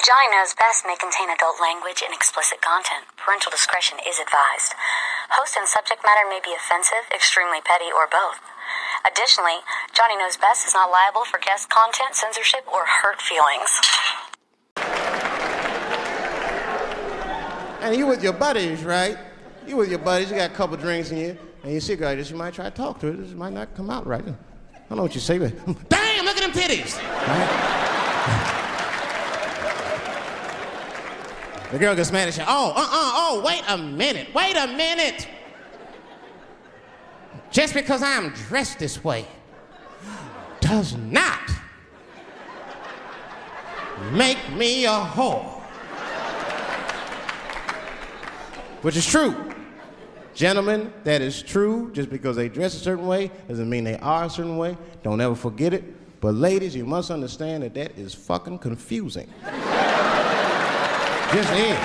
Johnny Knows Best may contain adult language and explicit content. Parental discretion is advised. Host and subject matter may be offensive, extremely petty, or both. Additionally, Johnny Knows Best is not liable for guest content, censorship, or hurt feelings. And you with your buddies, right? You with your buddies, you got a couple drinks in you, and you see a girl this, you might try to talk to her. This might not come out right. I don't know what you say, but damn, look at them titties. Right? The girl gets mad at you. Oh, uh, uh, oh, wait a minute. Wait a minute. Just because I'm dressed this way does not make me a whore. Which is true. Gentlemen, that is true. Just because they dress a certain way doesn't mean they are a certain way. Don't ever forget it. But ladies, you must understand that that is fucking confusing. Just is.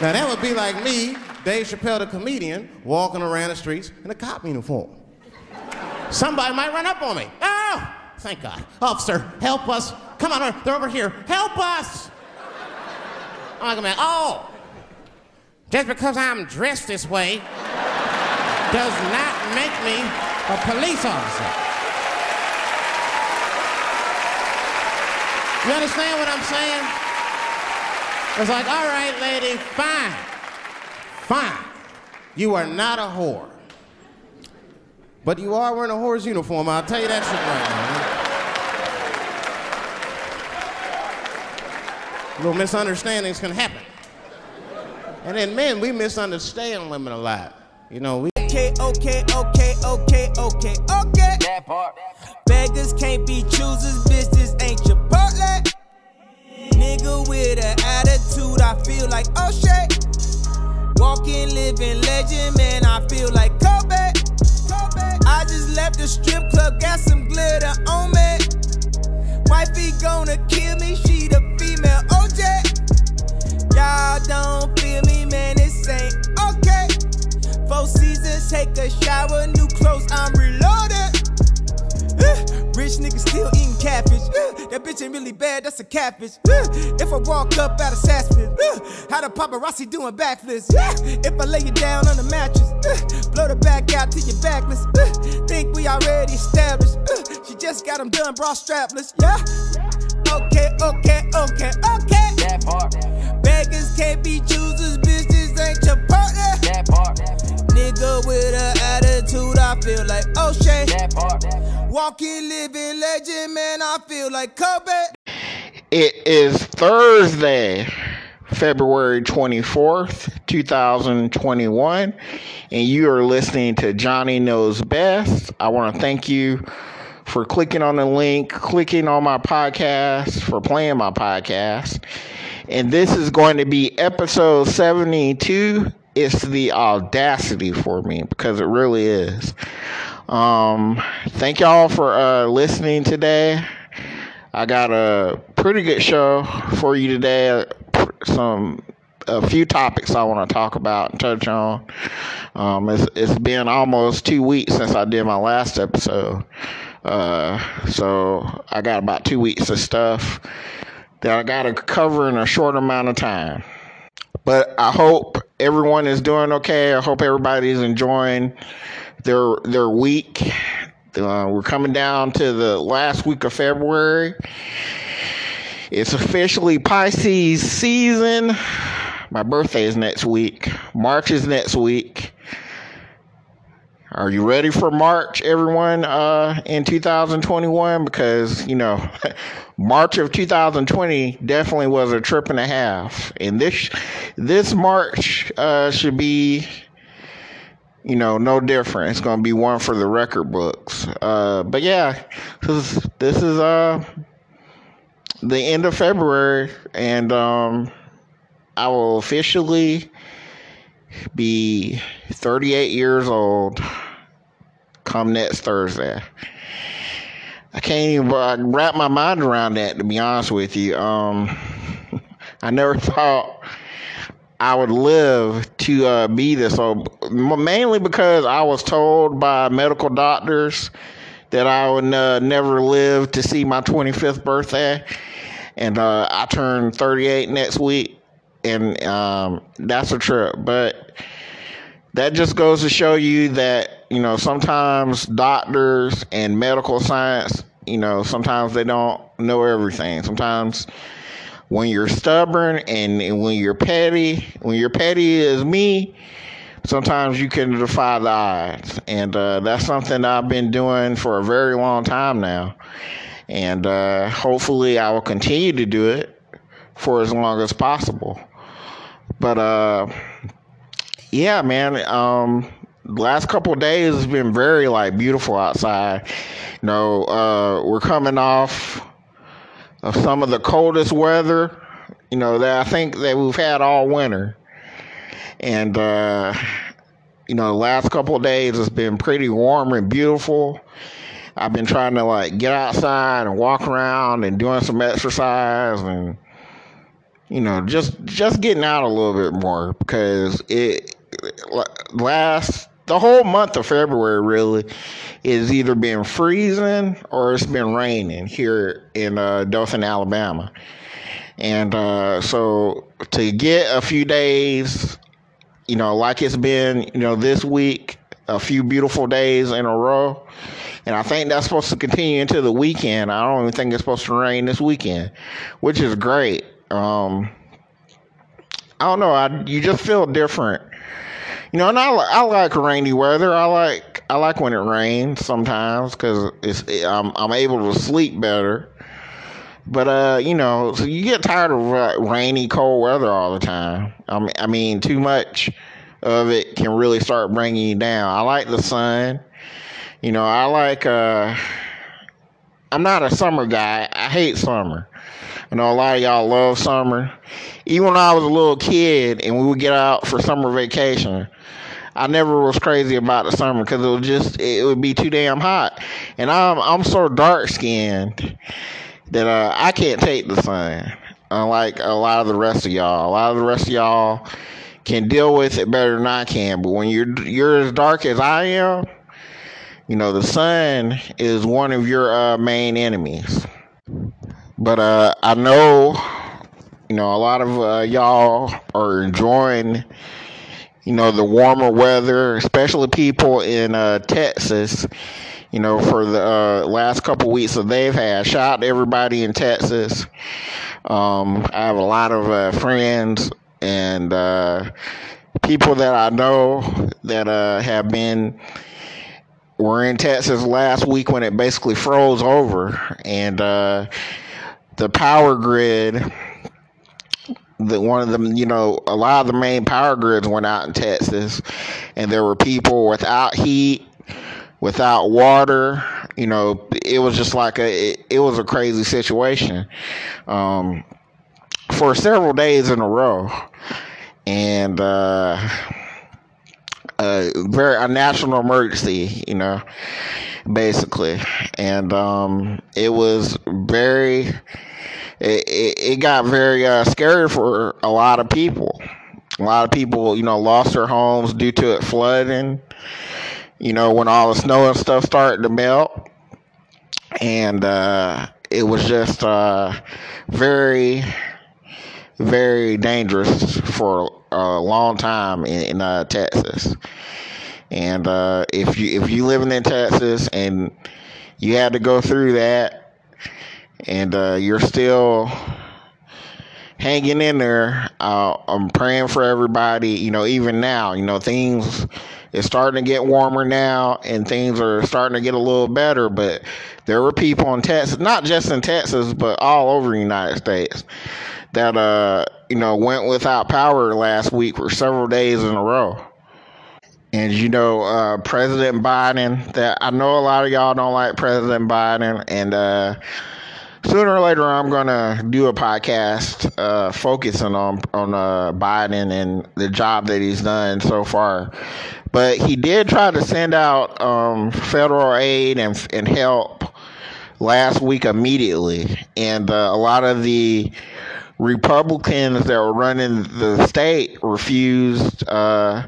Now that would be like me, Dave Chappelle, the comedian, walking around the streets in a cop uniform. Somebody might run up on me. Oh, thank God. Officer, help us. Come on, they're over here. Help us. I'm like, oh, just because I'm dressed this way does not make me a police officer. You understand what I'm saying? It's like, all right, lady, fine. Fine. You are not a whore. But you are wearing a whore's uniform, I'll tell you that shit right now. Little misunderstandings can happen. And then men, we misunderstand women a lot. You know, we Okay, okay, okay, okay, okay, okay. That part. Beggars can't be choosers, bitch, this ain't Chipotle. Nigga with an attitude, I feel like oh shit. Walking, living legend, man, I feel like Kobe. Kobe. I just left the strip club, got some glitter on me. Wifey gonna kill me, she the female OJ. Y'all don't feel me, man, this ain't okay. Four seasons, take a shower, new clothes, I'm reloaded. Rich nigga still eating catfish. That bitch ain't really bad, that's a catfish. If I walk up out of Saks Fifth, how the paparazzi doing backflips? If I lay you down on the mattress, blow the back out to your backless. Think we already established. She just got them done, bra strapless. Yeah? Okay, okay, okay, okay. That part. Beggars can't be choosers, Nigga with an attitude, I feel like O'Shea. Walking, living legend, man, I feel like Kobe. It is Thursday, February 24th, 2021, and you are listening to Johnny Knows Best. I want to thank you for clicking on the link, clicking on my podcast, for playing my podcast. And this is going to be episode 72. It's the audacity for me because it really is. Um, thank y'all for uh, listening today. I got a pretty good show for you today. Some a few topics I want to talk about and touch on. Um, it's, it's been almost two weeks since I did my last episode, uh, so I got about two weeks of stuff that I got to cover in a short amount of time. But I hope everyone is doing okay. I hope everybody's enjoying their their week. Uh, we're coming down to the last week of February. It's officially Pisces season. My birthday is next week. March is next week. Are you ready for March, everyone, uh, in 2021? Because, you know, March of 2020 definitely was a trip and a half. And this this March uh, should be you know, no different. It's gonna be one for the record books. Uh, but yeah, this is, this is uh the end of February, and um, I will officially be 38 years old come next Thursday. I can't even wrap my mind around that, to be honest with you. Um, I never thought I would live to uh, be this old, mainly because I was told by medical doctors that I would uh, never live to see my 25th birthday. and uh, I turn 38 next week, and um, that's a trip. But that just goes to show you that you know sometimes doctors and medical science, you know, sometimes they don't know everything. Sometimes when you're stubborn and when you're petty, when you're petty as me, sometimes you can defy the odds. And uh, that's something I've been doing for a very long time now. And uh, hopefully I will continue to do it for as long as possible. But uh, yeah, man, um, last couple days has been very like beautiful outside. You know, uh, we're coming off of some of the coldest weather, you know, that I think that we've had all winter. And, uh, you know, the last couple days has been pretty warm and beautiful. I've been trying to like get outside and walk around and doing some exercise and you know just just getting out a little bit more because it last the whole month of February really is either been freezing or it's been raining here in uh, Dothan, Alabama. And uh, so to get a few days you know, like it's been, you know, this week, a few beautiful days in a row. And I think that's supposed to continue into the weekend. I don't even think it's supposed to rain this weekend, which is great. Um, I don't know. I you just feel different, you know. And I I like rainy weather. I like I like when it rains sometimes because it's it, I'm I'm able to sleep better. But uh, you know, so you get tired of uh, rainy, cold weather all the time. I mean, I mean, too much of it can really start bringing you down. I like the sun. You know, I like. uh I'm not a summer guy. I hate summer. You know, a lot of y'all love summer. Even when I was a little kid and we would get out for summer vacation, I never was crazy about the summer because it was just it would be too damn hot. And I'm I'm so dark skinned that uh, I can't take the sun, unlike a lot of the rest of y'all. A lot of the rest of y'all can deal with it better than I can. But when you're you're as dark as I am, you know the sun is one of your uh, main enemies. But uh, I know, you know, a lot of uh, y'all are enjoying, you know, the warmer weather, especially people in uh, Texas you know, for the uh, last couple weeks that they've had. Shout out to everybody in Texas. Um, I have a lot of uh, friends and uh, people that I know that uh, have been were in Texas last week when it basically froze over, and uh, the power grid. The, one of them, you know, a lot of the main power grids went out in Texas, and there were people without heat without water. You know, it was just like a it, it was a crazy situation um, for several days in a row, and uh, a very a national emergency. You know, basically, and um, it was very. It, it, it got very uh, scary for a lot of people. A lot of people, you know, lost their homes due to it flooding you know, when all the snow and stuff started to melt. And uh, it was just uh, very, very dangerous for a long time in, in uh, Texas. And uh, if you if you living in Texas and you had to go through that, and uh, you're still hanging in there, uh, I'm praying for everybody. You know, even now, you know, things it's starting to get warmer now and things are starting to get a little better, but there were people in Texas, not just in Texas, but all over the United States that uh, you know, went without power last week for several days in a row. And you know, uh, President Biden, that I know a lot of y'all don't like President Biden, and uh, sooner or later I'm gonna do a podcast uh, focusing on on uh, Biden and the job that he's done so far. But he did try to send out um, federal aid and, and help last week immediately. And uh, a lot of the Republicans that were running the state refused, uh,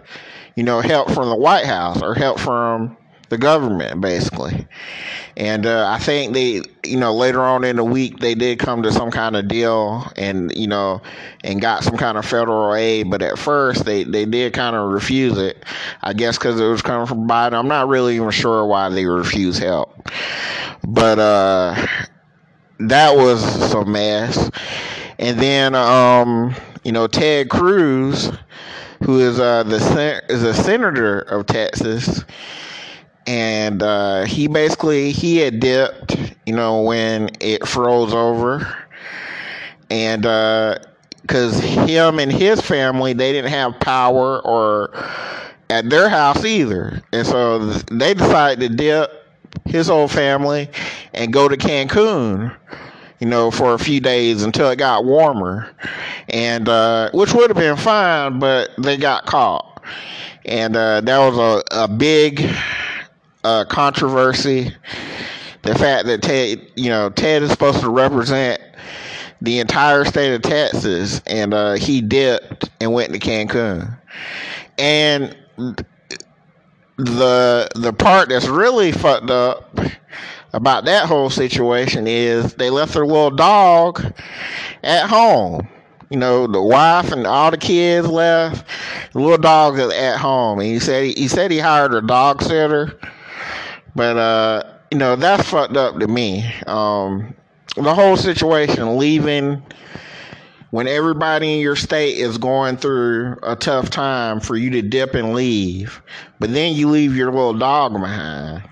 you know, help from the White House or help from the government, basically. And uh, I think they, you know, later on in the week they did come to some kind of deal, and you know, and got some kind of federal aid. But at first they they did kind of refuse it. I guess because it was coming from Biden. I'm not really even sure why they refused help. But uh, that was some mess. And then, um, you know, Ted Cruz, who is uh, the sen- is a senator of Texas and uh, he basically he had dipped, you know, when it froze over, and because uh, him and his family they didn't have power or at their house either, and so they decided to dip his whole family and go to Cancun. You know, for a few days until it got warmer, and uh, which would have been fine, but they got caught, and uh, that was a, a big uh, controversy. The fact that Ted, you know, Ted is supposed to represent the entire state of Texas, and uh, he dipped and went to Cancun. And the the part that's really fucked up about that whole situation is they left their little dog at home. You know, the wife and all the kids left. The little dog is at home, and he said he, he said he hired a dog sitter but uh, you know, that's fucked up to me. Um, the whole situation, leaving when everybody in your state is going through a tough time for you to dip and leave, but then you leave your little dog behind.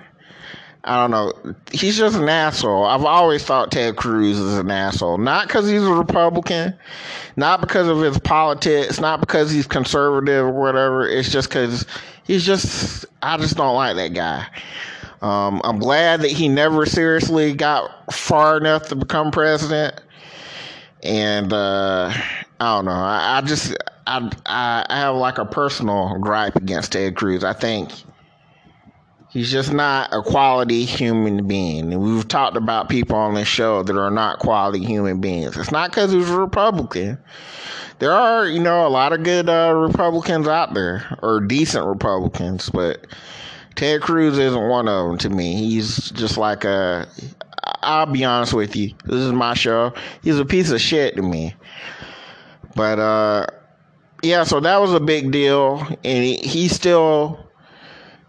I don't know. He's just an asshole. I've always thought Ted Cruz is an asshole. Not because he's a Republican, not because of his politics, not because he's conservative or whatever. It's just because he's just, I just don't like that guy. Um, I'm glad that he never seriously got far enough to become president. And uh, I don't know. I, I just I, I have like a personal gripe against Ted Cruz. I think he's just not a quality human being. And we've talked about people on this show that are not quality human beings. It's not because he's a Republican. There are, you know, a lot of good uh, Republicans out there, or decent Republicans, but Ted Cruz isn't one of them to me. He's just like a. I'll be honest with you. This is my show. He's a piece of shit to me. But uh, yeah, so that was a big deal, and he, he still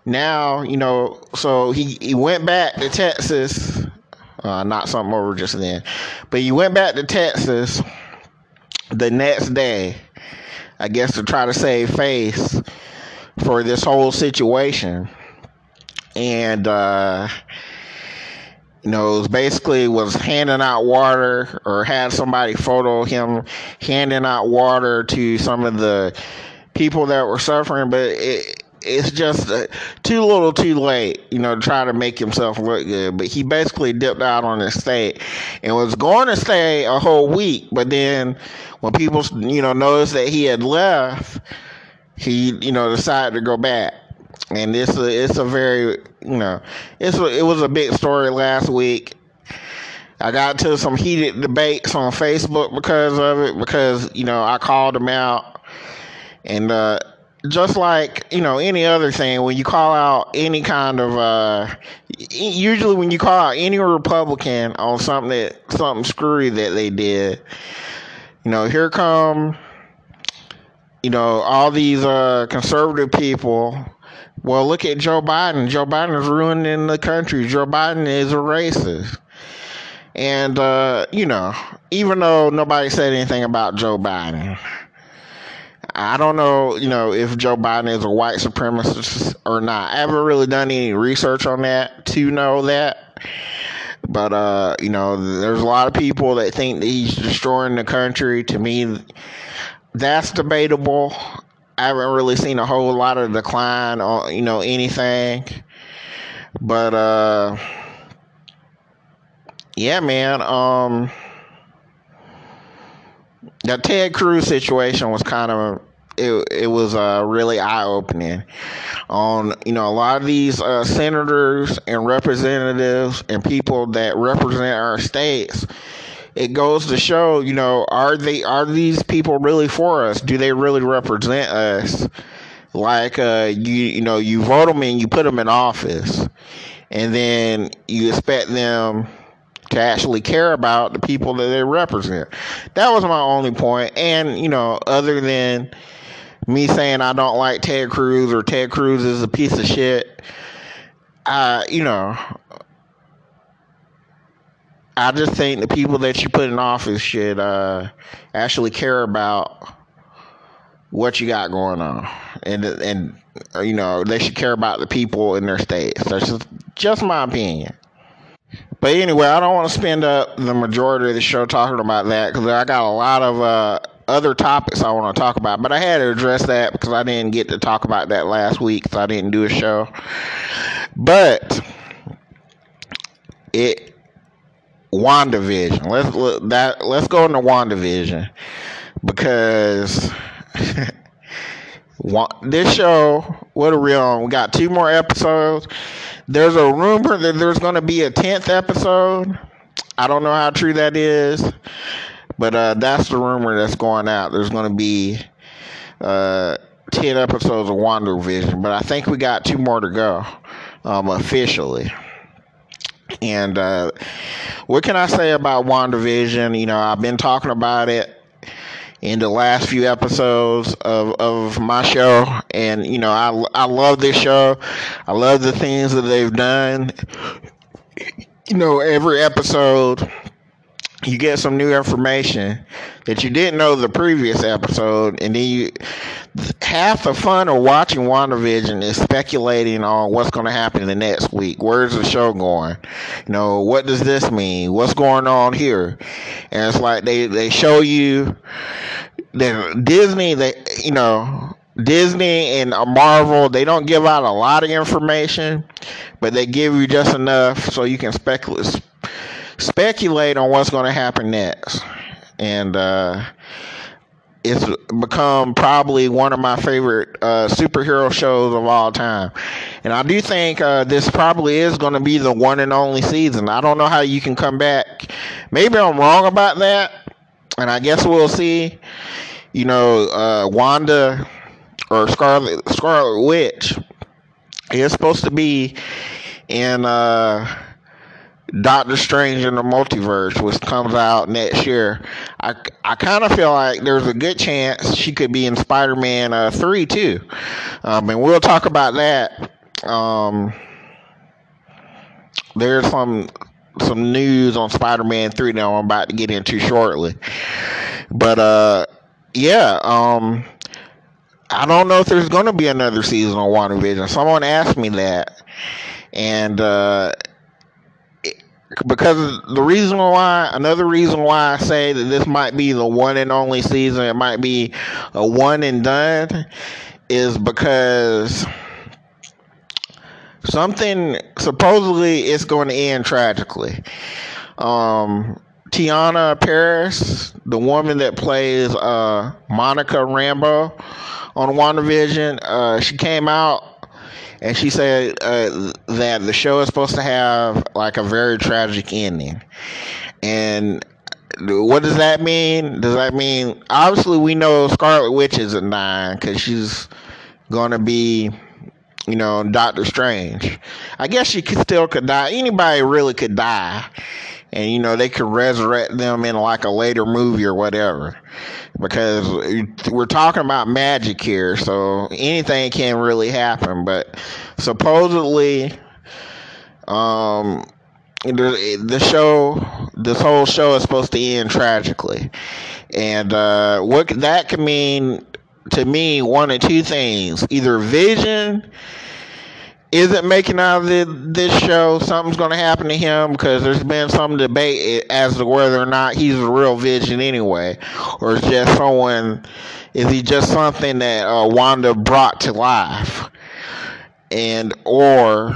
now you know. So he he went back to Texas. Uh, not something over just then, but he went back to Texas the next day. I guess to try to save face for this whole situation and uh, you know, was basically was handing out water or had somebody photo him handing out water to some of the people that were suffering, but it, it's just uh, too little too late, you know, to try to make himself look good. But he basically dipped out on his stay and was going to stay a whole week. But then when people, you know, noticed that he had left, he, you know, decided to go back and it's a it's a very you know it's a, it was a big story last week. I got to some heated debates on Facebook because of it because you know I called them out and uh, just like you know any other thing when you call out any kind of uh, usually when you call out any Republican on something that something screwy that they did you know here come you know all these uh, conservative people well, look at Joe Biden. Joe Biden is ruining the country. Joe Biden is a racist. And, uh, you know, even though nobody said anything about Joe Biden, I don't know, you know, if Joe Biden is a white supremacist or not. I haven't really done any research on that to know that. But, uh, you know, there's a lot of people that think that he's destroying the country. To me, that's debatable. I haven't really seen a whole lot of decline on you know anything, but uh, yeah, man. Um, the Ted Cruz situation was kind of it, it was uh, really eye opening on you know a lot of these uh, senators and representatives and people that represent our states it goes to show, you know, are they are these people really for us? Do they really represent us? like uh, you you know you vote them in, you put them in office, and then you expect them to actually care about the people that they represent. That was my only point. And you know, other than me saying I don't like Ted Cruz or Ted Cruz is a piece of shit, I you know. I just think the people that you put in office should uh, actually care about what you got going on, and and you know they should care about the people in their states. That's just just my opinion. But anyway, I don't want to spend up the majority of the show talking about that because I got a lot of uh, other topics I want to talk about. But I had to address that because I didn't get to talk about that last week, so I didn't do a show. But it WandaVision. Let's let, that let's go into WandaVision because this show, what are we on? We got two more episodes. There's a rumor that there's going to be a tenth episode. I don't know how true that is, but uh, that's the rumor that's going out. There's going to be uh, ten episodes of WandaVision, but I think we got two more to go um, officially. And uh, what can I say about WandaVision? You know, I've been talking about it in the last few episodes of, of my show. And, you know, I, I love this show. I love the things that they've done. You know, every episode you get some new information that you didn't know the previous episode, and then you half the fun of watching WandaVision is speculating on what's going to happen the next week. Where's the show going? You know, what does this mean? What's going on here? And it's like they they show you that Disney, they you know. Disney and Marvel, they don't give out a lot of information, but they give you just enough so you can speculate speculate on what's going to happen next. And uh, it's become probably one of my favorite uh, superhero shows of all time. And I do think uh, this probably is going to be the one and only season. I don't know how you can come back. Maybe I'm wrong about that. And I guess we'll see. You know, uh, Wanda or Scarlet Scarlet Witch is supposed to be in uh, Doctor Strange in the Multiverse, which comes out next year, I, I kind of feel like there's a good chance she could be in Spider Man uh, 3 too. Um, and we'll talk about that. Um, there's some some news on Spider Man 3 that I'm about to get into shortly. But uh, yeah, um, I don't know if there's going to be another season of WandaVision. Someone asked me that. And uh, because the reason why another reason why I say that this might be the one and only season, it might be a one and done, is because something supposedly is going to end tragically. Um, Teyonah Parris, the woman that plays uh, Monica Rambeau on WandaVision, uh, she came out and she said uh, that the show is supposed to have like a very tragic ending. And what does that mean? Does that mean obviously we know Scarlet Witch is a nine because she's gonna be, you know, Doctor Strange. I guess she could still could die. Anybody really could die and you know they could resurrect them in like a later movie or whatever. Because we're talking about magic here so anything can really happen. But supposedly um the, the show this whole show is supposed to end tragically. And uh what that could mean to me one of two things. Either vision isn't making out of this show, something's going to happen to him because there's been some debate as to whether or not he's a real vision anyway, or is just someone, is he just something that uh, Wanda brought to life, and or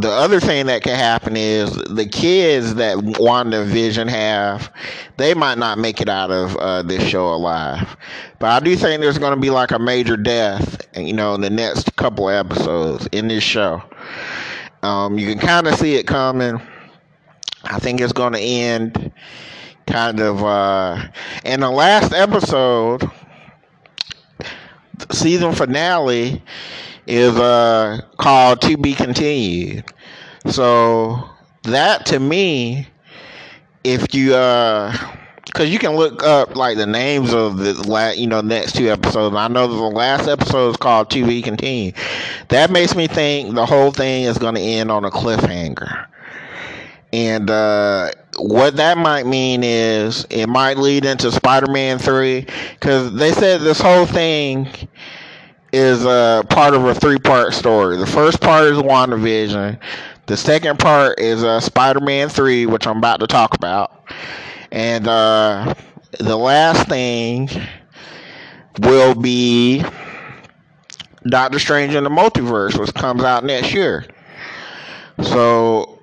the other thing that can happen is the kids that Wanda Vision have, they might not make it out of uh, this show alive. But I do think there's going to be like a major death, you know, in the next couple episodes in this show. Um, you can kind of see it coming. I think it's going to end kind of uh, in the last episode season finale is uh, called To Be Continued. So that to me, if you uh, because you can look up like the names of the la- you know next two episodes. I know the last episode is called To Be Continued. That makes me think the whole thing is going to end on a cliffhanger. And uh, what that might mean is it might lead into Spider-Man three because they said this whole thing is uh, part of a three-part story. The first part is WandaVision. The second part is uh, Spider-Man three, which I'm about to talk about, and uh, the last thing will be Doctor Strange in the Multiverse, which comes out next year. So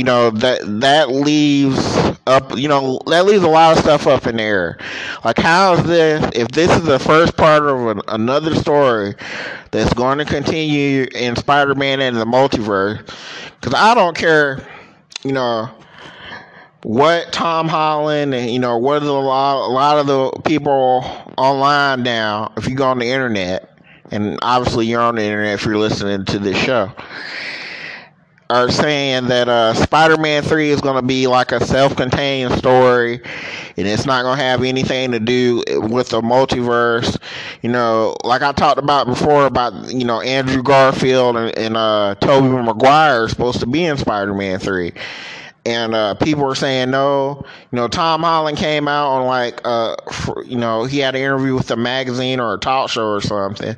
you know that that leaves up you know that leaves a lot of stuff up in the air. Like how is this if this is the first part of an, another story that's going to continue in spider-man and the multiverse because i don't care you know what tom holland and you know what a lot, a lot of the people online now if you go on the internet and obviously you're on the internet if you're listening to this show are saying that uh, Spider-Man Three is going to be like a self-contained story, and it's not going to have anything to do with the multiverse. You know, like I talked about before about you know Andrew Garfield and, and uh, Tobey Maguire are supposed to be in Spider-Man Three. And uh, people were saying no. You know, Tom Holland came out on like, uh, for, you know, he had an interview with a magazine or a talk show or something,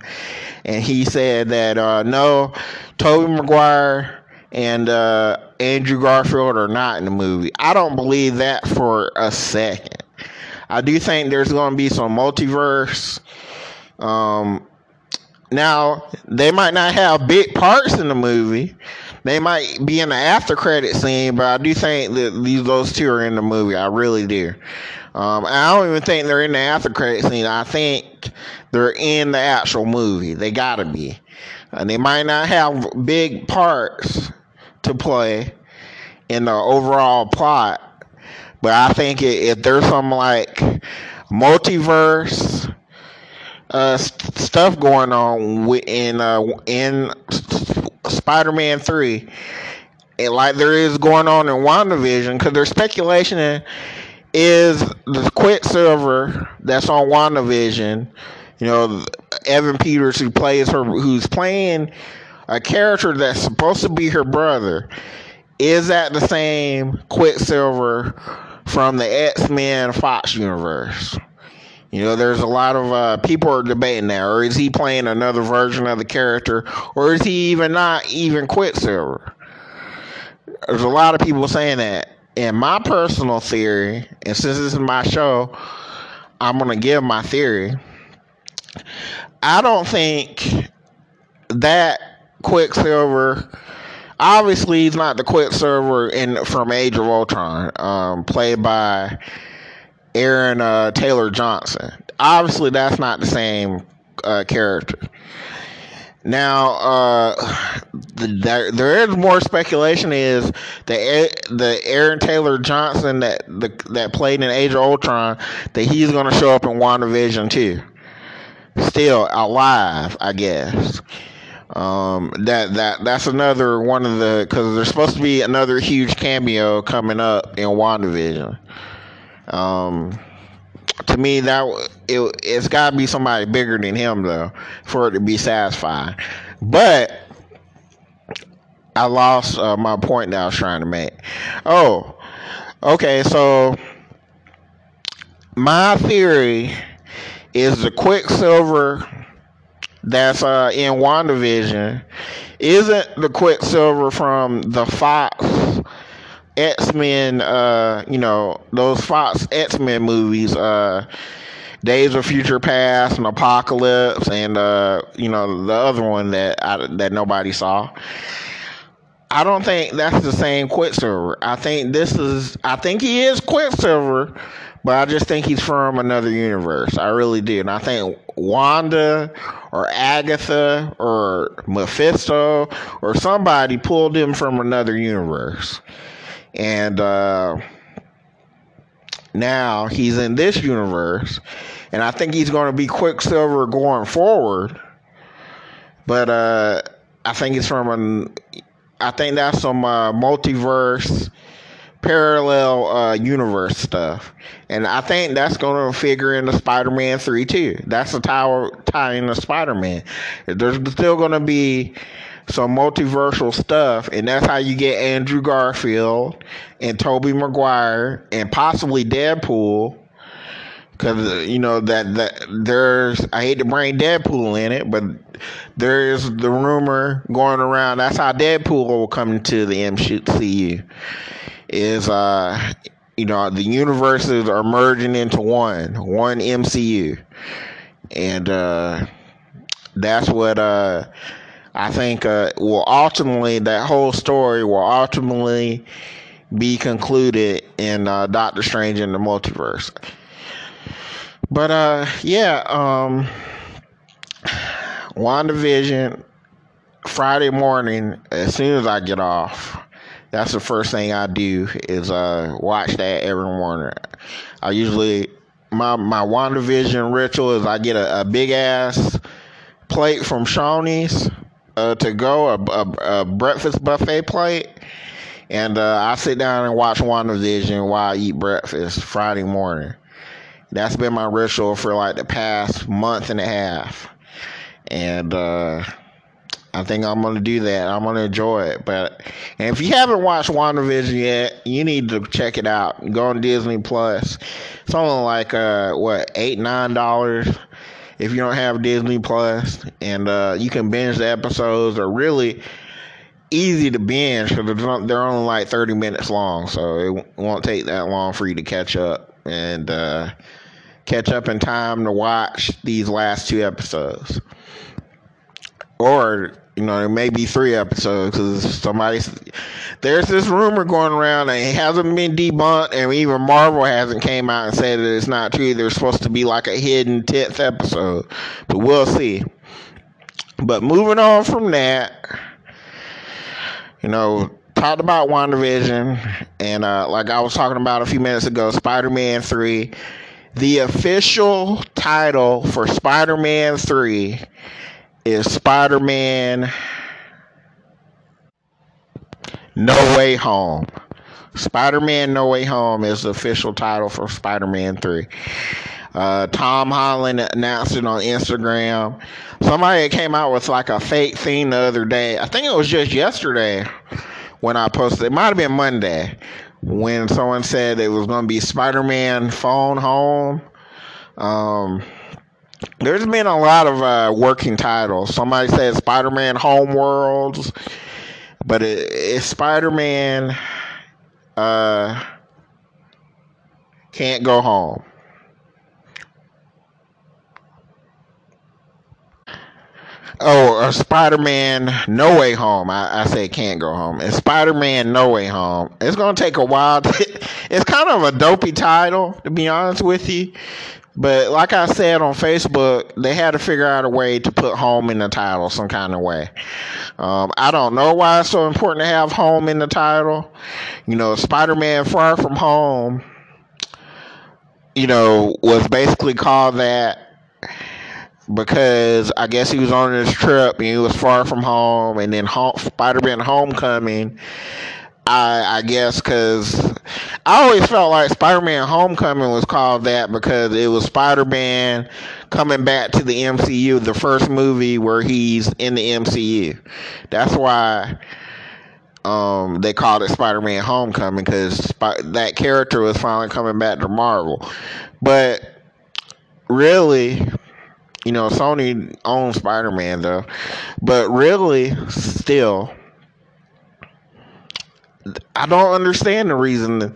and he said that uh, no, Tobey Maguire and uh, Andrew Garfield are not in the movie. I don't believe that for a second. I do think there's going to be some multiverse. Um, now they might not have big parts in the movie. They might be in the after credit scene, but I do think that these those two are in the movie. I really do. Um, I don't even think they're in the after credit scene. I think they're in the actual movie. They gotta be. And they might not have big parts, to play in the overall plot. But I think if there's some like multiverse uh, st- stuff going on in uh, in Spider-Man Three, and like there is going on in WandaVision, because there's speculation is the Quicksilver that's on WandaVision. You know, Evan Peters who plays her, who's playing a character that's supposed to be her brother is that the same Quicksilver from the X Men Fox universe? You know, there's a lot of uh, people are debating that, or is he playing another version of the character, or is he even not even Quicksilver? There's a lot of people saying that. And my personal theory, and since this is my show, I'm gonna give my theory. I don't think that Quicksilver. Obviously, he's not the Quicksilver in from Age of Ultron, um, played by Aaron uh, Taylor Johnson. Obviously, that's not the same uh, character. Now, uh, the, there, there is more speculation. Is the the Aaron Taylor Johnson that the, that played in Age of Ultron that he's going to show up in WandaVision too? Still alive, I guess. Um, that that that's another one of the because there's supposed to be another huge cameo coming up in WandaVision. Um, to me, that it it's got to be somebody bigger than him though for it to be satisfying. But I lost uh, my point that I was trying to make. Oh, okay. So my theory is the Quicksilver that's uh, in WandaVision isn't the Quicksilver from the Fox X Men, uh, you know, those Fox X Men movies, uh, Days of Future Past and Apocalypse, and uh, you know the other one that I, that nobody saw. I don't think that's the same Quicksilver. I think this is. I think he is Quicksilver, but I just think he's from another universe. I really do. And I think Wanda or Agatha or Mephisto or somebody pulled him from another universe. And uh, now he's in this universe, and I think he's going to be Quicksilver going forward. But uh, I think it's from an, I think that's some uh, multiverse, parallel uh, universe stuff, and I think that's going to figure into Spider-Man three too. That's the tie tie into Spider-Man. There's still going to be some multiversal stuff, and that's how you get Andrew Garfield and Tobey Maguire and possibly Deadpool. Because you know that that there's I hate to bring Deadpool in it, but there's the rumor going around. That's how Deadpool will come into the MCU. Is uh you know the universes are merging into one one MCU, and uh that's what uh I think uh, will ultimately that whole story will ultimately be concluded in uh, Doctor Strange in the Multiverse. But uh, yeah, um, WandaVision Friday morning as soon as I get off. That's the first thing I do is uh, watch that every morning. I usually my my WandaVision ritual is I get a, a big ass plate from Shoney's uh, to go, a, a, a, breakfast buffet plate. And uh, I sit down and watch WandaVision while I eat breakfast Friday morning. That's been my ritual for like the past month and a half. And uh, I think I'm to do that. I'm to enjoy it. But if you haven't watched WandaVision yet, you need to check it out. Go on Disney Plus. It's only like, uh, what, 8, $9 if you don't have Disney Plus, and uh, you can binge the episodes. Are really easy to binge because they're only like 30 minutes long, so it won't take that long for you to catch up and uh, catch up in time to watch these last two episodes. Or you know, there may be three episodes because somebody. There's this rumor going around and it hasn't been debunked, and even Marvel hasn't came out and said that it's not true. There's supposed to be like a hidden tenth episode, but we'll see. But moving on from that, you know, talked about WandaVision, and uh, like I was talking about a few minutes ago, Spider-Man Three. The official title for Spider-Man Three is Spider Man No Way Home. Spider Man No Way Home is the official title for Spider Man 3. Uh, Tom Holland announced it on Instagram. Somebody came out with like a fake thing the other day. I think it was just yesterday when I posted. It might have been Monday when someone said it was going to be Spider Man Phone Home. Um, there's been a lot of uh, working titles. Somebody said Spider-Man Homeworlds, but it, it's Spider-Man uh, Can't Go Home. Oh, a Spider-Man No Way Home. I, I say can't go home. It's Spider-Man No Way Home. It's gonna take a while. It's kind of a dopey title, to be honest with you. But like I said on Facebook, they had to figure out a way to put home in the title some kind of way. Um, I don't know why it's so important to have home in the title. You know, Spider Man Far From Home, you know, was basically called that because I guess he was on this trip and he was far from home, and then home, Spider Man Homecoming I, I guess because I always felt like Spider-Man: Homecoming was called that because it was Spider-Man coming back to the MCU, the first movie where he's in the MCU. That's why um, they called it Spider-Man: Homecoming because that character was finally coming back to Marvel. But really, you know, Sony owns Spider-Man though. But really, still I don't understand the reason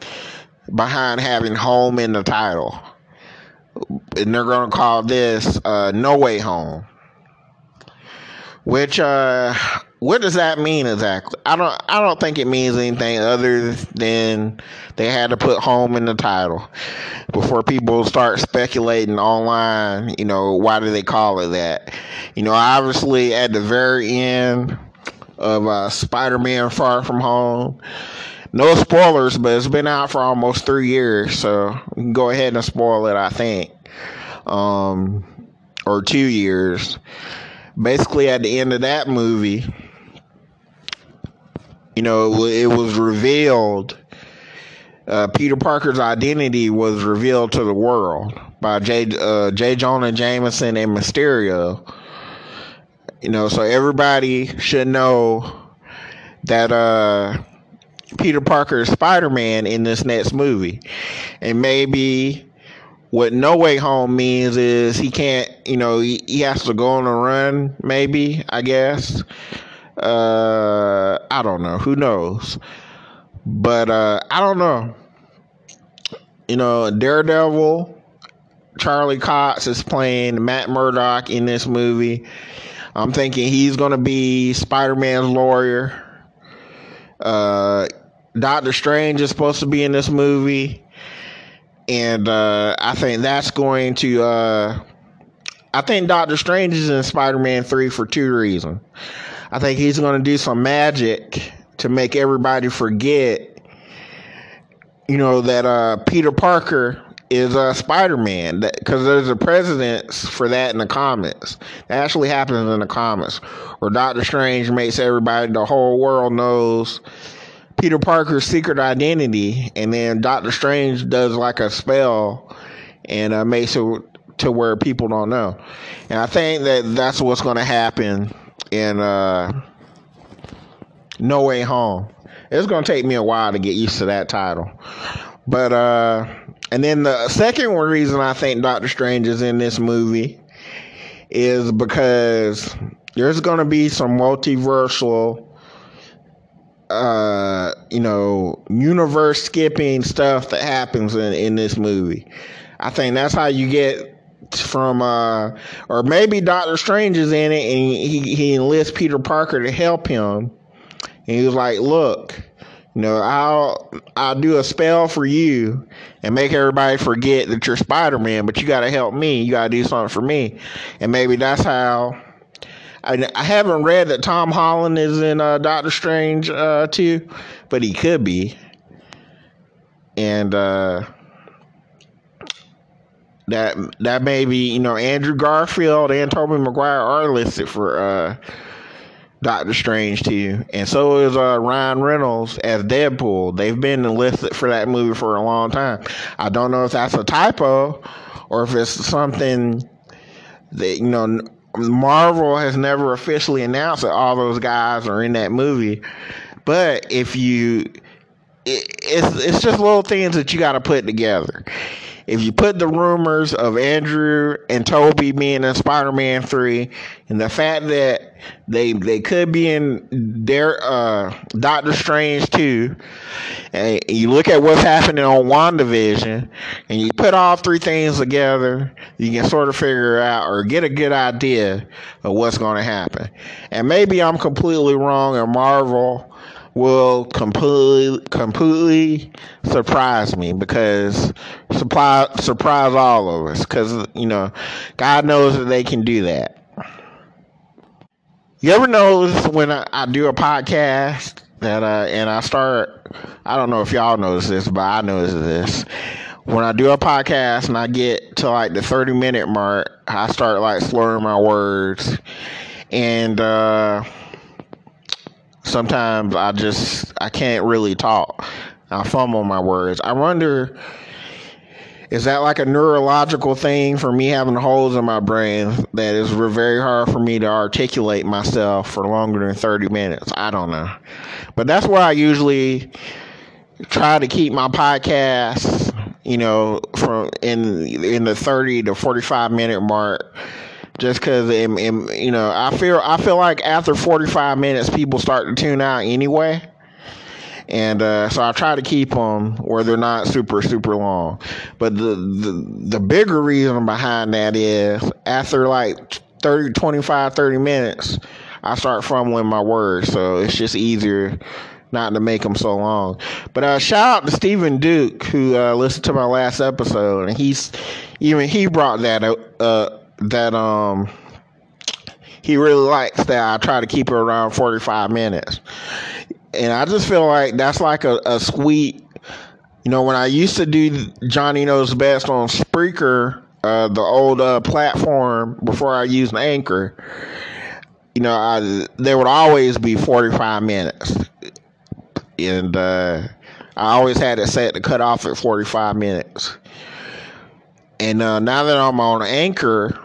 behind having home in the title. And they're to call this uh, No Way Home. Which, uh, what does that mean exactly? I don't, I don't think it means anything other than they had to put home in the title before people start speculating online. You know, why do they call it that? You know, obviously at the very end of uh, Spider-Man: Far From Home. no spoilers, but it's been out for almost three years, so go ahead and spoil it. I think, um, or two years. Basically, at the end of that movie, you know, it was revealed. Uh, Peter Parker's identity was revealed to the world by J. Uh, J. Jonah Jameson and Mysterio. You know, so everybody should know that uh, Peter Parker is Spider Man in this next movie. And maybe what No Way Home means is he can't, you know, he, he has to go on a run, maybe, I guess. Uh, I don't know. Who knows? But uh, I don't know. You know, Daredevil, Charlie Cox is playing Matt Murdock in this movie. I'm thinking he's going to be Spider Man's lawyer. Uh, Doctor Strange is supposed to be in this movie, and uh, I think that's going to. Uh, I think Doctor Strange is in Spider Man 3 for two reasons. I think he's going to do some magic to make everybody forget, you know, that uh, Peter Parker is uh, Spider Man because there's a precedence for that in the comics. That actually happens in the comics, where Doctor Strange makes everybody, the whole world knows Peter Parker's secret identity, and then Doctor Strange does like a spell and uh, makes it to where people don't know. And I think that that's what's going to happen in uh, No Way Home. It's to take me a while to get used to that title. But, uh, and then the second reason I think Doctor Strange is in this movie is because there's to be some multiversal uh, you know, universe skipping stuff that happens in, in this movie. I think that's how you get from uh or maybe Doctor Strange is in it and he he enlists Peter Parker to help him. And he was like, "Look, you know, I'll I'll do a spell for you and make everybody forget that you're Spider-Man, but you got to help me. You got to do something for me." And maybe that's how I, I haven't read that Tom Holland is in uh, Doctor Strange uh, too, but he could be. And uh, that that may be you know Andrew Garfield and Tobey Maguire are listed for uh, Doctor Strange too, and so is uh, Ryan Reynolds as Deadpool. They've been listed for that movie for a long time. I don't know if that's a typo or if it's something that you know Marvel has never officially announced that all those guys are in that movie. But if you, it, it's it's just little things that you got to put together. If you put the rumors of Andrew and Tobey being in Spider-Man three, and the fact that they they could be in their uh, Doctor Strange too, and you look at what's happening on WandaVision, and you put all three things together, you can sort of figure out or get a good idea of what's going to happen. And maybe I'm completely wrong, and Marvel will completely completely surprise me because supply surprise all of us because you know God knows that they can do that. You ever notice when I, I do a podcast that uh, and I start I don't know if y'all notice this, but I notice this. When I do a podcast and I get to like the 30 minute mark, I start like slurring my words and uh sometimes I just I can't really talk. I fumble my words. I wonder is that like a neurological thing for me having holes in my brain that is very hard for me to articulate myself for longer than 30 minutes? I don't know. But that's where I usually try to keep my podcasts, you know, from in in the 30 to 45 minute mark just because you know I feel I feel like after 45 minutes people start to tune out anyway, and uh, so I try to keep them where they're not super super long. But the the the bigger reason behind that is after like 30 25 30 minutes I start fumbling my words, so it's just easier not to make them so long. But uh, shout out to Stephen Duke who uh, listened to my last episode, and he's even he brought that up. Uh, that um he really likes that I try to keep it around 45 minutes. and I just feel like that's like a, a sweet. You know, when I used to do Johnny Knows Best on Spreaker, uh, the old uh, platform before I used Anchor, you know, I, there would always be 45 minutes. And uh, I always had it set to cut off at 45 minutes. And uh, now that I'm on Anchor,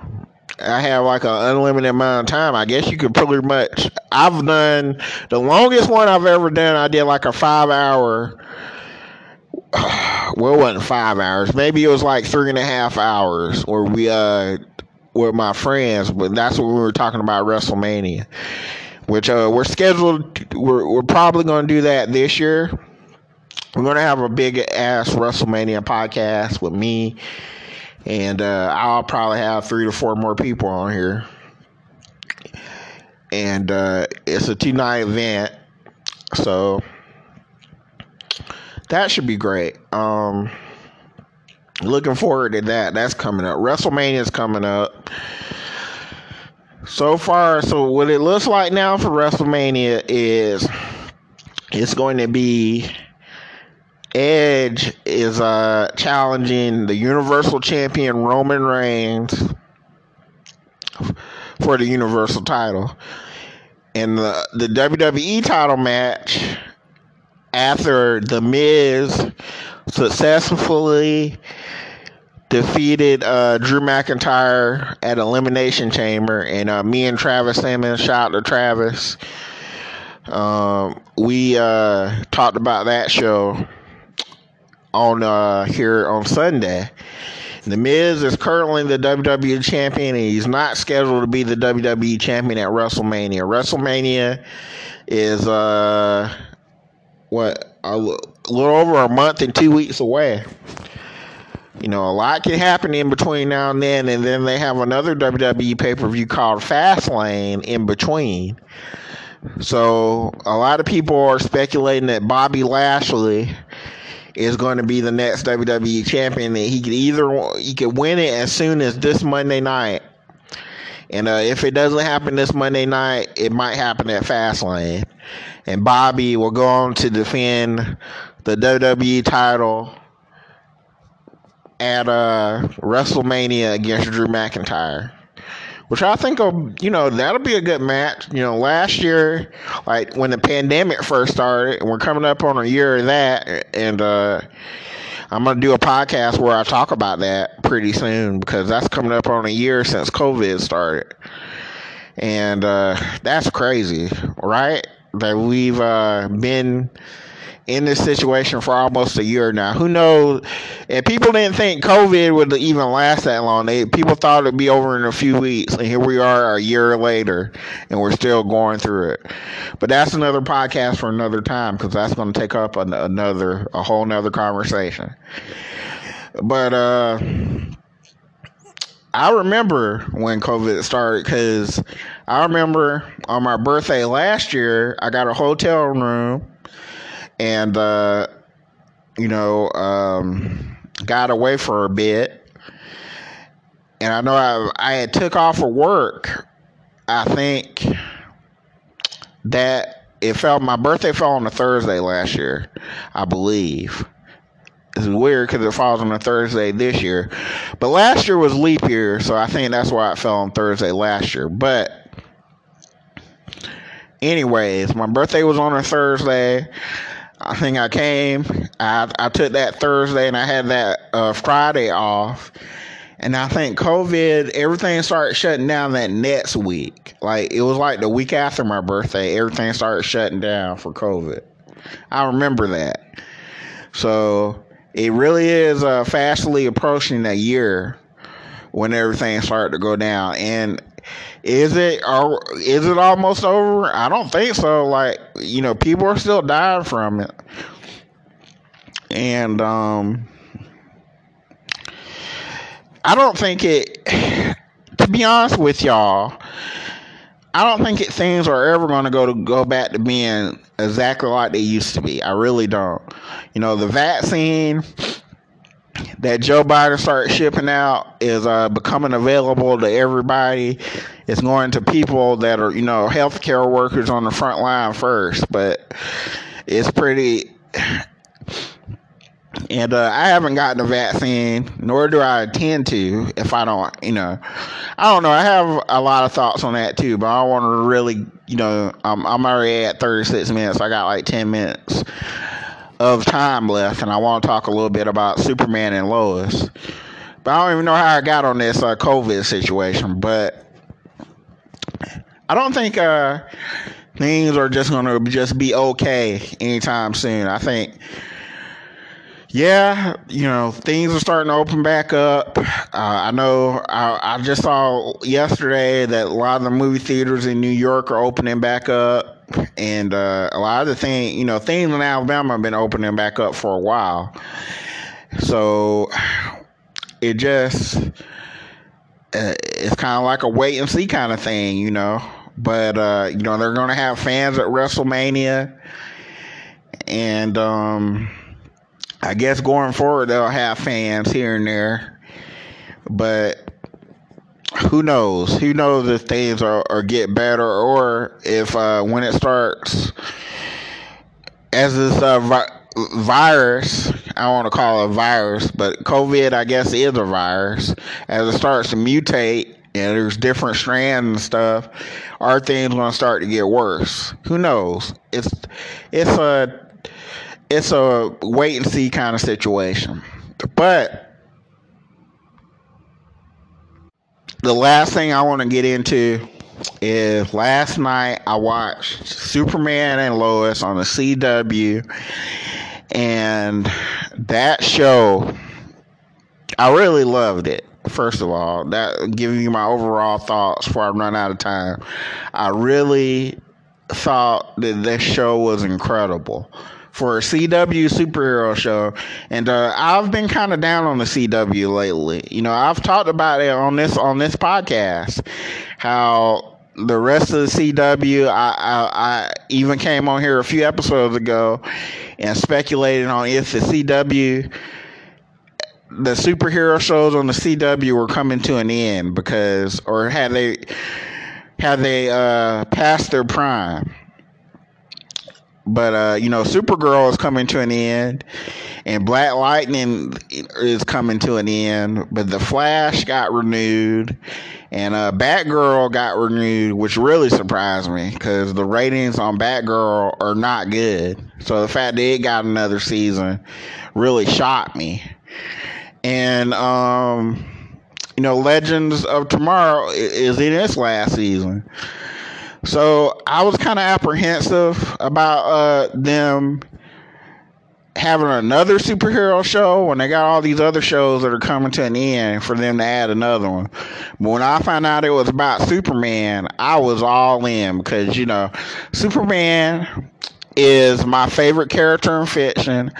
I have like an unlimited amount of time. I guess you could pretty much. I've done the longest one I've ever done. I did like a five hour. Well, it wasn't five hours. Maybe it was like three and a half hours where we uh with my friends, but that's what we were talking about WrestleMania, which uh we're scheduled. We're we're probably going to do that this year. We're going to have a big ass WrestleMania podcast with me and uh, I'll probably have three to four more people on here. And uh, it's a two night event, so that should be great. Um, looking forward to that. That's coming up. WrestleMania is coming up. So far, so what it looks like now for WrestleMania is it's going to be Edge is uh, challenging the Universal Champion Roman Reigns for the Universal title. And the, the WWE title match, after The Miz successfully defeated uh, Drew McIntyre at Elimination Chamber, and uh, me and Travis Simmons, shout out to Travis. Um, we uh, talked about that show on uh, here on Sunday. The Miz is currently the WWE champion, and he's not scheduled to be the WWE champion at WrestleMania. WrestleMania is uh what a little over a month and two weeks away. You know, a lot can happen in between now and then, and then they have another WWE pay per view called Fastlane in between. So a lot of people are speculating that Bobby Lashley is going to be the next WWE champion. He could either he could win it as soon as this Monday night, and uh, if it doesn't happen this Monday night, it might happen at Fastlane, and Bobby will go on to defend the WWE title at uh, WrestleMania against Drew McIntyre which I think will, you know, that'll be a good match. You know, last year, like when the pandemic first started, and we're coming up on a year of that, and uh, I'm gonna do a podcast where I talk about that pretty soon because that's coming up on a year since COVID started, and uh, that's crazy, right? That we've uh, been in this situation for almost a year now. Who knows? And people didn't think COVID would even last that long. They people thought it'd be over in a few weeks, and here we are a year later, and we're still going through it. But that's another podcast for another time because that's going to take up an, another a whole nother conversation. But uh. I remember when COVID started because I remember on my birthday last year, I got a hotel room and uh, you know um, got away for a bit. And I know I I had took off for work. I think that it fell. My birthday fell on a Thursday last year, I believe. It's weird because it falls on a Thursday this year, but last year was leap year, so I think that's why it fell on Thursday last year. But anyways, my birthday was on a Thursday. I think I came. I I took that Thursday and I had that uh, Friday off. And I think COVID, everything started shutting down that next week. Like it was like the week after my birthday, everything started shutting down for COVID. I remember that. So it really is uh, fastly approaching a year when everything started to go down. And is it or is it almost over? I don't think so. Like you know, people are still dying from it, and um, I don't think it. To be honest with y'all, I don't think it, things are ever going to go to go back to being exactly like they used to be. I really don't. You know, the vaccine that Joe Biden started shipping out is uh, becoming available to everybody. It's going to people that are, you know, healthcare workers on the front line first, but it's pretty. And uh, I haven't gotten a vaccine, nor do I intend to if I don't, you know. I don't know. I have a lot of thoughts on that too, but I want to really, you know, I'm, I'm already at 36 minutes. I got like 10 minutes of time left, and I want to talk a little bit about Superman and Lois. But I don't even know how I got on this uh, COVID situation. But I don't think uh, things are just going to just be okay anytime soon. I think, yeah, you know, things are starting to open back up. Uh, I know I, I just saw yesterday that a lot of the movie theaters in New York are opening back up and uh, a lot of the things, you know, things in Alabama have been opening back up for a while. So it just uh, it's kind of like a wait and see kind of thing, you know. But uh, you know, they're going to have fans at WrestleMania, and um, I guess going forward they'll have fans here and there. But who knows? Who knows if things are, are get better or if uh, when it starts as this uh, vi- virus, I want to call it a virus, but COVID, I guess, is a virus. As it starts to mutate and there's different strands and stuff, are things going to start to get worse? Who knows? It's it's a it's a wait and see kind of situation, but the last thing I want to get into is last night I watched Superman and Lois on the CW, and that show, I really loved it. First of all, that giving you my overall thoughts before I run out of time. I really thought that this show was incredible for a CW superhero show, and uh, I've been kind of down on the CW lately. You know, I've talked about it on this on this podcast how the rest of the CW, I, I, I even came on here a few episodes ago and speculated on if the CW the superhero shows on the CW were coming to an end because, or had they had they uh, passed their prime. But uh, you know, Supergirl is coming to an end, and Black Lightning is coming to an end. But the Flash got renewed, and uh, Batgirl got renewed, which really surprised me because the ratings on Batgirl are not good. So the fact that it got another season really shocked me. And um, you know, Legends of Tomorrow is in its last season. So I was kind of apprehensive about uh, them having another superhero show when they got all these other shows that are coming to an end for them to add another one. But when I found out it was about Superman, I was all in because, you know, Superman is my favorite character in fiction.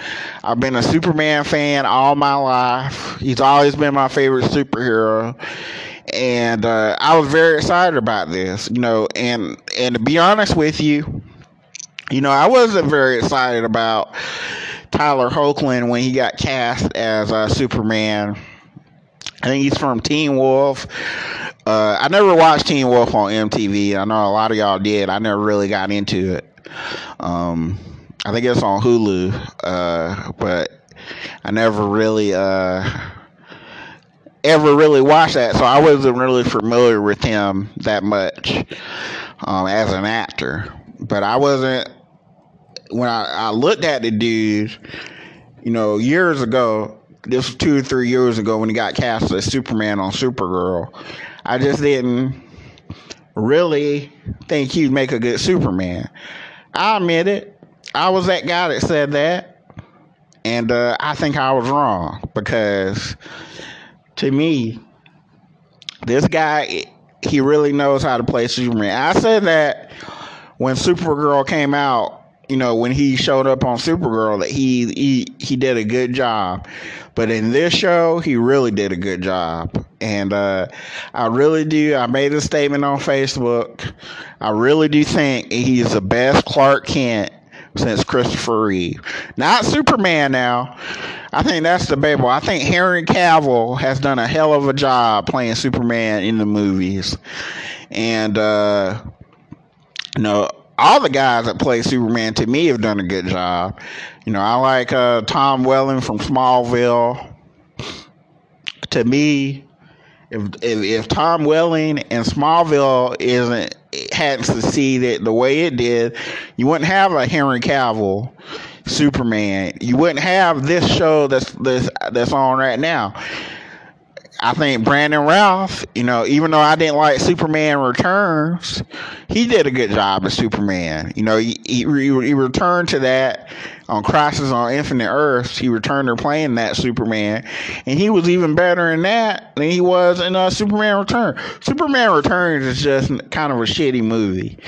I've been a Superman fan all my life. He's always been my favorite superhero and uh, I was very excited about this, you know, and and to be honest with you, you know, I wasn't very excited about Tyler Hoechlin when he got cast as uh, Superman. I think he's from Teen Wolf. Uh, I never watched Teen Wolf on MTV. I know a lot of y'all did. I never really got into it. Um, I think it's on Hulu, uh, but I never really uh, ever really watched that, so I wasn't really familiar with him that much um, as an actor. But I wasn't when I, I looked at the dude, you know, years ago. This was two or three years ago when he got cast as Superman on Supergirl. I just didn't really think he'd make a good Superman. I admit it. I was that guy that said that. And uh, I think I was wrong because to me, this guy, he really knows how to play Superman. I said that when Supergirl came out, you know, when he showed up on Supergirl, that he he he did a good job. But in this show, he really did a good job. And uh, I really do. I made a statement on Facebook. I really do think he's the best Clark Kent since Christopher Reeve. Not Superman now. I think that's debatable. I think Henry Cavill has done a hell of a job playing Superman in the movies, and uh, you know all the guys that play Superman to me have done a good job. You know, I like uh, Tom Welling from Smallville. To me, if, if, if Tom Welling and Smallville isn't hadn't succeeded the way it did, you wouldn't have a Henry Cavill Superman. You wouldn't have this show that's that's that's on right now. I think Brandon Routh, you know, even though I didn't like Superman Returns, he did a good job as Superman. You know, he, he, he returned to that on Crisis on Infinite Earths. He returned to playing that Superman, and he was even better in that than he was in uh, Superman Return. Superman Returns is just kind of a shitty movie,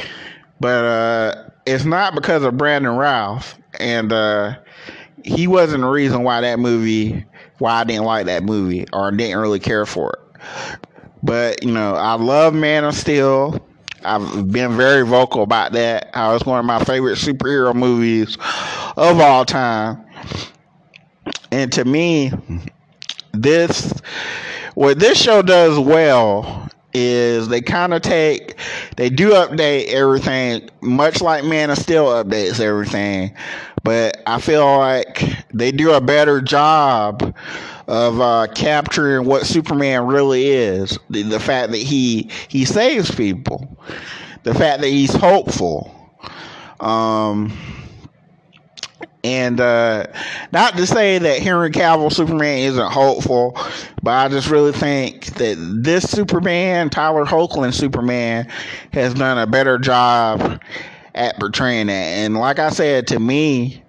but uh, it's not because of Brandon Routh, and uh, he wasn't the reason why that movie why I didn't like that movie or didn't really care for it. But you know, I love Man of Steel. I've been very vocal about that. It's one of my favorite superhero movies of all time. And to me, this what this show does well is they kind of take they do update everything much like Man of Steel updates everything but I feel like they do a better job of uh, capturing what Superman really is. The, the, fact that he he saves people, the fact that he's hopeful, um, and uh, not to say that Henry Cavill Superman isn't hopeful, but I just really think that this Superman, Tyler Hoechlin Superman, has done a better job at portraying that. And like I said, to me,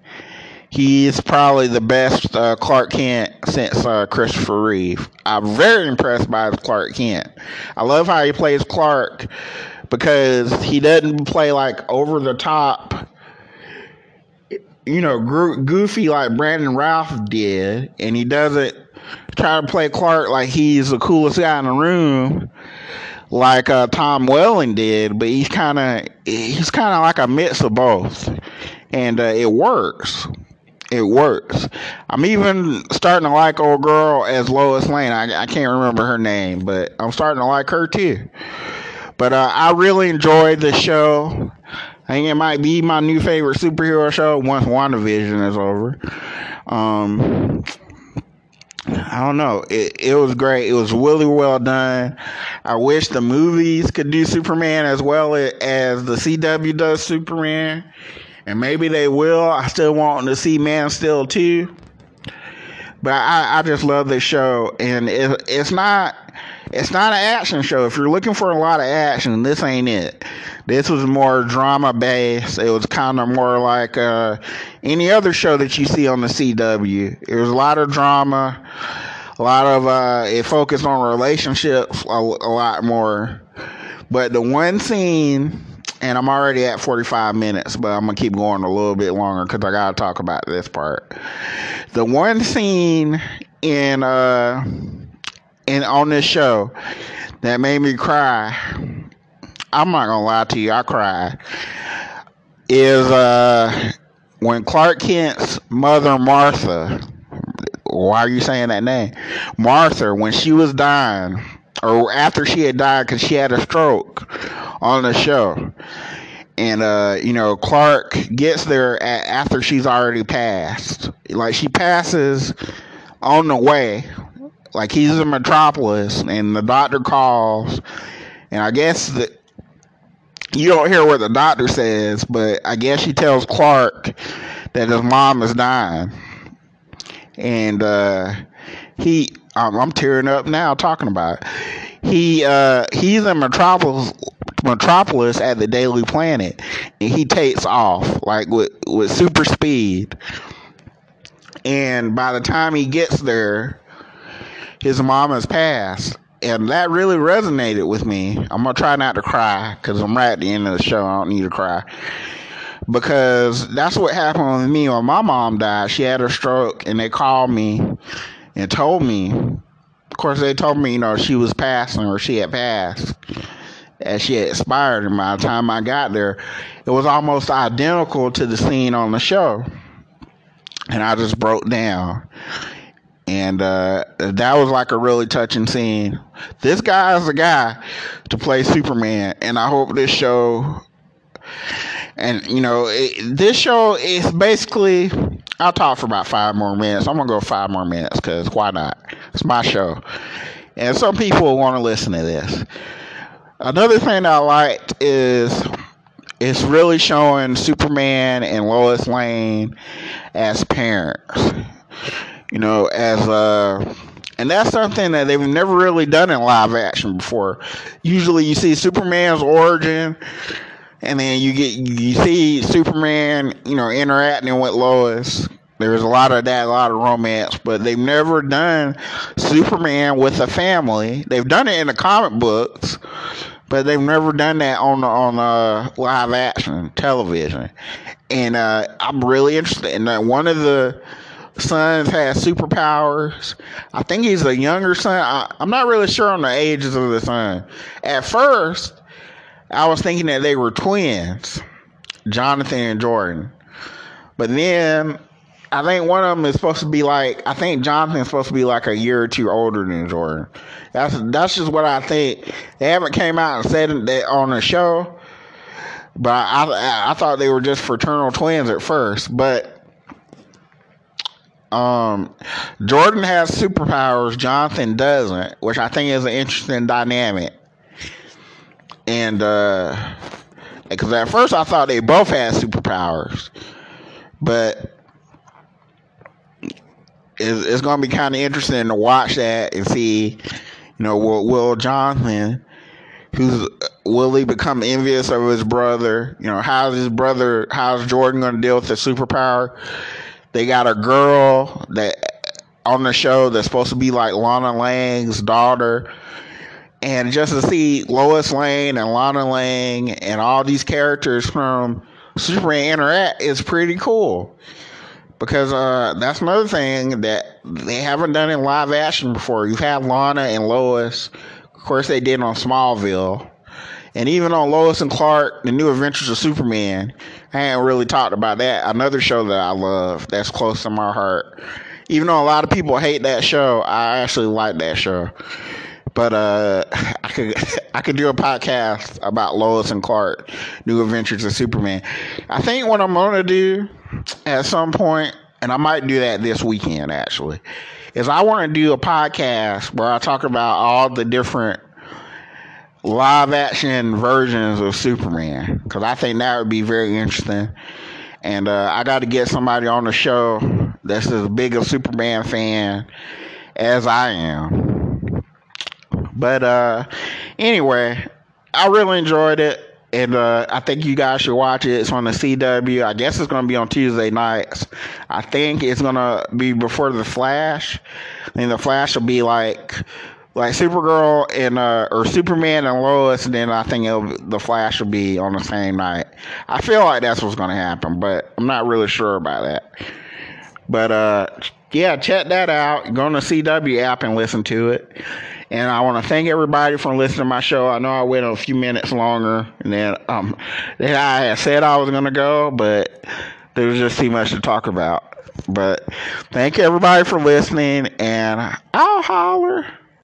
he's probably the best uh, Clark Kent since uh, Christopher Reeve. I'm very impressed by Clark Kent. I love how he plays Clark because he doesn't play like over the top, you know, goofy like Brandon Routh did, and he doesn't try to play Clark like he's the coolest guy in the room like uh, Tom Welling did, but he's kind of he's kind of like a mix of both, and uh, it works. It works. I'm even starting to like old girl as Lois Lane. I, I can't remember her name, but I'm starting to like her too. But uh, I really enjoyed the show. I think it might be my new favorite superhero show once WandaVision is over. Um, I don't know. It it was great. It was really well done. I wish the movies could do Superman as well as the CW does Superman. And maybe they will. I still want to see Man Still too. But I, I just love this show and it, it's not it's not an action show. If you're looking for a lot of action, this ain't it. This was more drama based. It was kind of more like uh, any other show that you see on the CW. It was a lot of drama, a lot of uh, it focused on relationships a, a lot more. But the one scene, and I'm already at 45 minutes, but I'm gonna keep going a little bit longer because I gotta talk about this part. The one scene in uh in on this show that made me cry. I'm not gonna lie to you, I cried. Is uh when Clark Kent's mother Martha why are you saying that name? Martha, when she was dying, or after she had died because she had a stroke on the show. And uh, you know, Clark gets there after she's already passed. Like she passes on the way like he's in Metropolis, and the doctor calls, and I guess that you don't hear what the doctor says, but I guess she tells Clark that his mom is dying, and uh, he, I'm, I'm tearing up now talking about it. He, uh, he's in Metropolis, Metropolis at the Daily Planet, and he takes off like with with super speed. And by the time he gets there, his mom has passed. And that really resonated with me. I'm going to try not to cry because I'm right at the end of the show. I don't need to cry. Because that's what happened with me when my mom died. She had a stroke and they called me and told me. Of course, they told me, you know, she was passing or she had passed as she had expired. And by the time I got there, it was almost identical to the scene on the show. and I just broke down. And uh, that was like a really touching scene. This guy is the guy to play Superman, and I hope this show. And you know, it, this show is basically. I'll talk for about five more minutes. I'm gonna go five more minutes because why not? It's my show, and some people want to listen to this. Another thing I liked is it's really showing Superman and Lois Lane as parents. You know, as uh and that's something that they've never really done in live action before. Usually you see Superman's origin and then you get you see Superman, you know, interacting with Lois. There's a lot of that, a lot of romance, but they've never done Superman with a family. They've done it in the comic books, but they've never done that on on uh, live action television. And uh, I'm really interested. And uh, one of the sons has superpowers. I think he's a younger son. I, I'm not really sure on the ages of the son. At first, I was thinking that they were twins, Jonathan and Jordan. But then I think one of them is supposed to be like I think Jonathan's supposed to be like a year or two older than Jordan. That's that's just what I think. They haven't came out and said that on the show, but I I thought they were just fraternal twins at first. But um, Jordan has superpowers, Jonathan doesn't, which I think is an interesting dynamic. And uh, because at first I thought they both had superpowers, but it's, it's going to be kind of interesting to watch that and see, you know, will, will Jonathan, who's will he become envious of his brother? You know, how's his brother? How's Jordan going to deal with the superpower? They got a girl that on the show that's supposed to be like Lana Lang's daughter. And just to see Lois Lane and Lana Lang and all these characters from Superman interact is pretty cool because uh, that's another thing that they haven't done in live action before. You've had Lana and Lois, of course, they did on Smallville, and even on Lois and Clark, The New Adventures of Superman. I ain't really talked about that. Another show that I love that's close to my heart. Even though a lot of people hate that show, I actually like that show. But uh, I could I could do a podcast about Lois and Clark, New Adventures of Superman. I think what I'm gonna do at some point, and I might do that this weekend actually, is I want to do a podcast where I talk about all the different live action versions of Superman because I think that would be very interesting. And uh, I got to get somebody on the show that's as big a Superman fan as I am. But uh, anyway, I really enjoyed it. And uh, I think you guys should watch it. It's on the CW. I guess it's going to be on Tuesday nights. I think it's going to be before The Flash. And The Flash will be like like Supergirl and uh, or Superman and Lois, and then I think the Flash will be on the same night. I feel like that's what's going to happen, but I'm not really sure about that. But uh, yeah, check that out. Go on the CW app and listen to it. And I want to thank everybody for listening to my show. I know I went a few minutes longer than um than I had said I was going to go, but there was just too much to talk about. But thank you everybody for listening, and I'll holler.